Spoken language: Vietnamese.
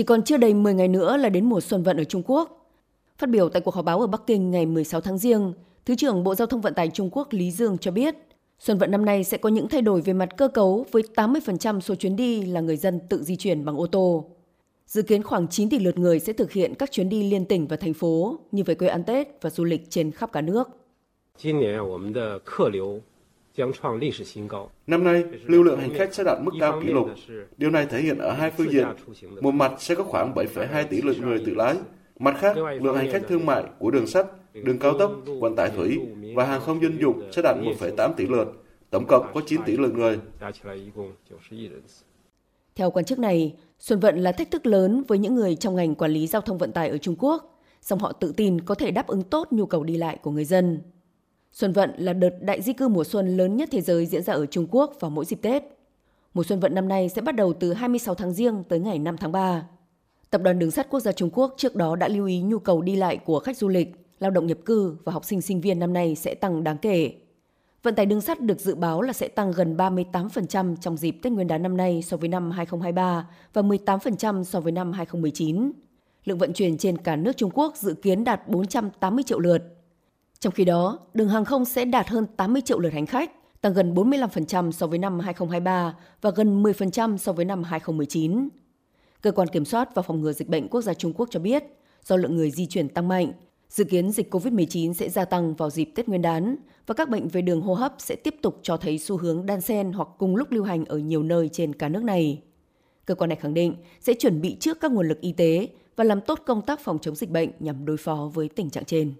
Chỉ còn chưa đầy 10 ngày nữa là đến mùa xuân vận ở Trung Quốc. Phát biểu tại cuộc họp báo ở Bắc Kinh ngày 16 tháng Giêng, Thứ trưởng Bộ Giao thông Vận tải Trung Quốc Lý Dương cho biết, xuân vận năm nay sẽ có những thay đổi về mặt cơ cấu với 80% số chuyến đi là người dân tự di chuyển bằng ô tô. Dự kiến khoảng 9 tỷ lượt người sẽ thực hiện các chuyến đi liên tỉnh và thành phố như về quê ăn Tết và du lịch trên khắp cả nước. Năm nay, lưu lượng hành khách sẽ đạt mức cao kỷ lục. Điều này thể hiện ở hai phương diện. Một mặt sẽ có khoảng 7,2 tỷ lượt người tự lái. Mặt khác, lượng hành khách thương mại của đường sắt, đường cao tốc, vận tải thủy và hàng không dân dụng sẽ đạt 1,8 tỷ lượt. Tổng cộng có 9 tỷ lượt người. Theo quan chức này, Xuân vận là thách thức lớn với những người trong ngành quản lý giao thông vận tải ở Trung Quốc, song họ tự tin có thể đáp ứng tốt nhu cầu đi lại của người dân. Xuân vận là đợt đại di cư mùa xuân lớn nhất thế giới diễn ra ở Trung Quốc vào mỗi dịp Tết. Mùa xuân vận năm nay sẽ bắt đầu từ 26 tháng Giêng tới ngày 5 tháng 3. Tập đoàn Đường sắt Quốc gia Trung Quốc trước đó đã lưu ý nhu cầu đi lại của khách du lịch, lao động nhập cư và học sinh sinh viên năm nay sẽ tăng đáng kể. Vận tải đường sắt được dự báo là sẽ tăng gần 38% trong dịp Tết Nguyên đán năm nay so với năm 2023 và 18% so với năm 2019. Lượng vận chuyển trên cả nước Trung Quốc dự kiến đạt 480 triệu lượt. Trong khi đó, đường hàng không sẽ đạt hơn 80 triệu lượt hành khách, tăng gần 45% so với năm 2023 và gần 10% so với năm 2019. Cơ quan Kiểm soát và Phòng ngừa Dịch bệnh Quốc gia Trung Quốc cho biết, do lượng người di chuyển tăng mạnh, dự kiến dịch COVID-19 sẽ gia tăng vào dịp Tết Nguyên đán và các bệnh về đường hô hấp sẽ tiếp tục cho thấy xu hướng đan xen hoặc cùng lúc lưu hành ở nhiều nơi trên cả nước này. Cơ quan này khẳng định sẽ chuẩn bị trước các nguồn lực y tế và làm tốt công tác phòng chống dịch bệnh nhằm đối phó với tình trạng trên.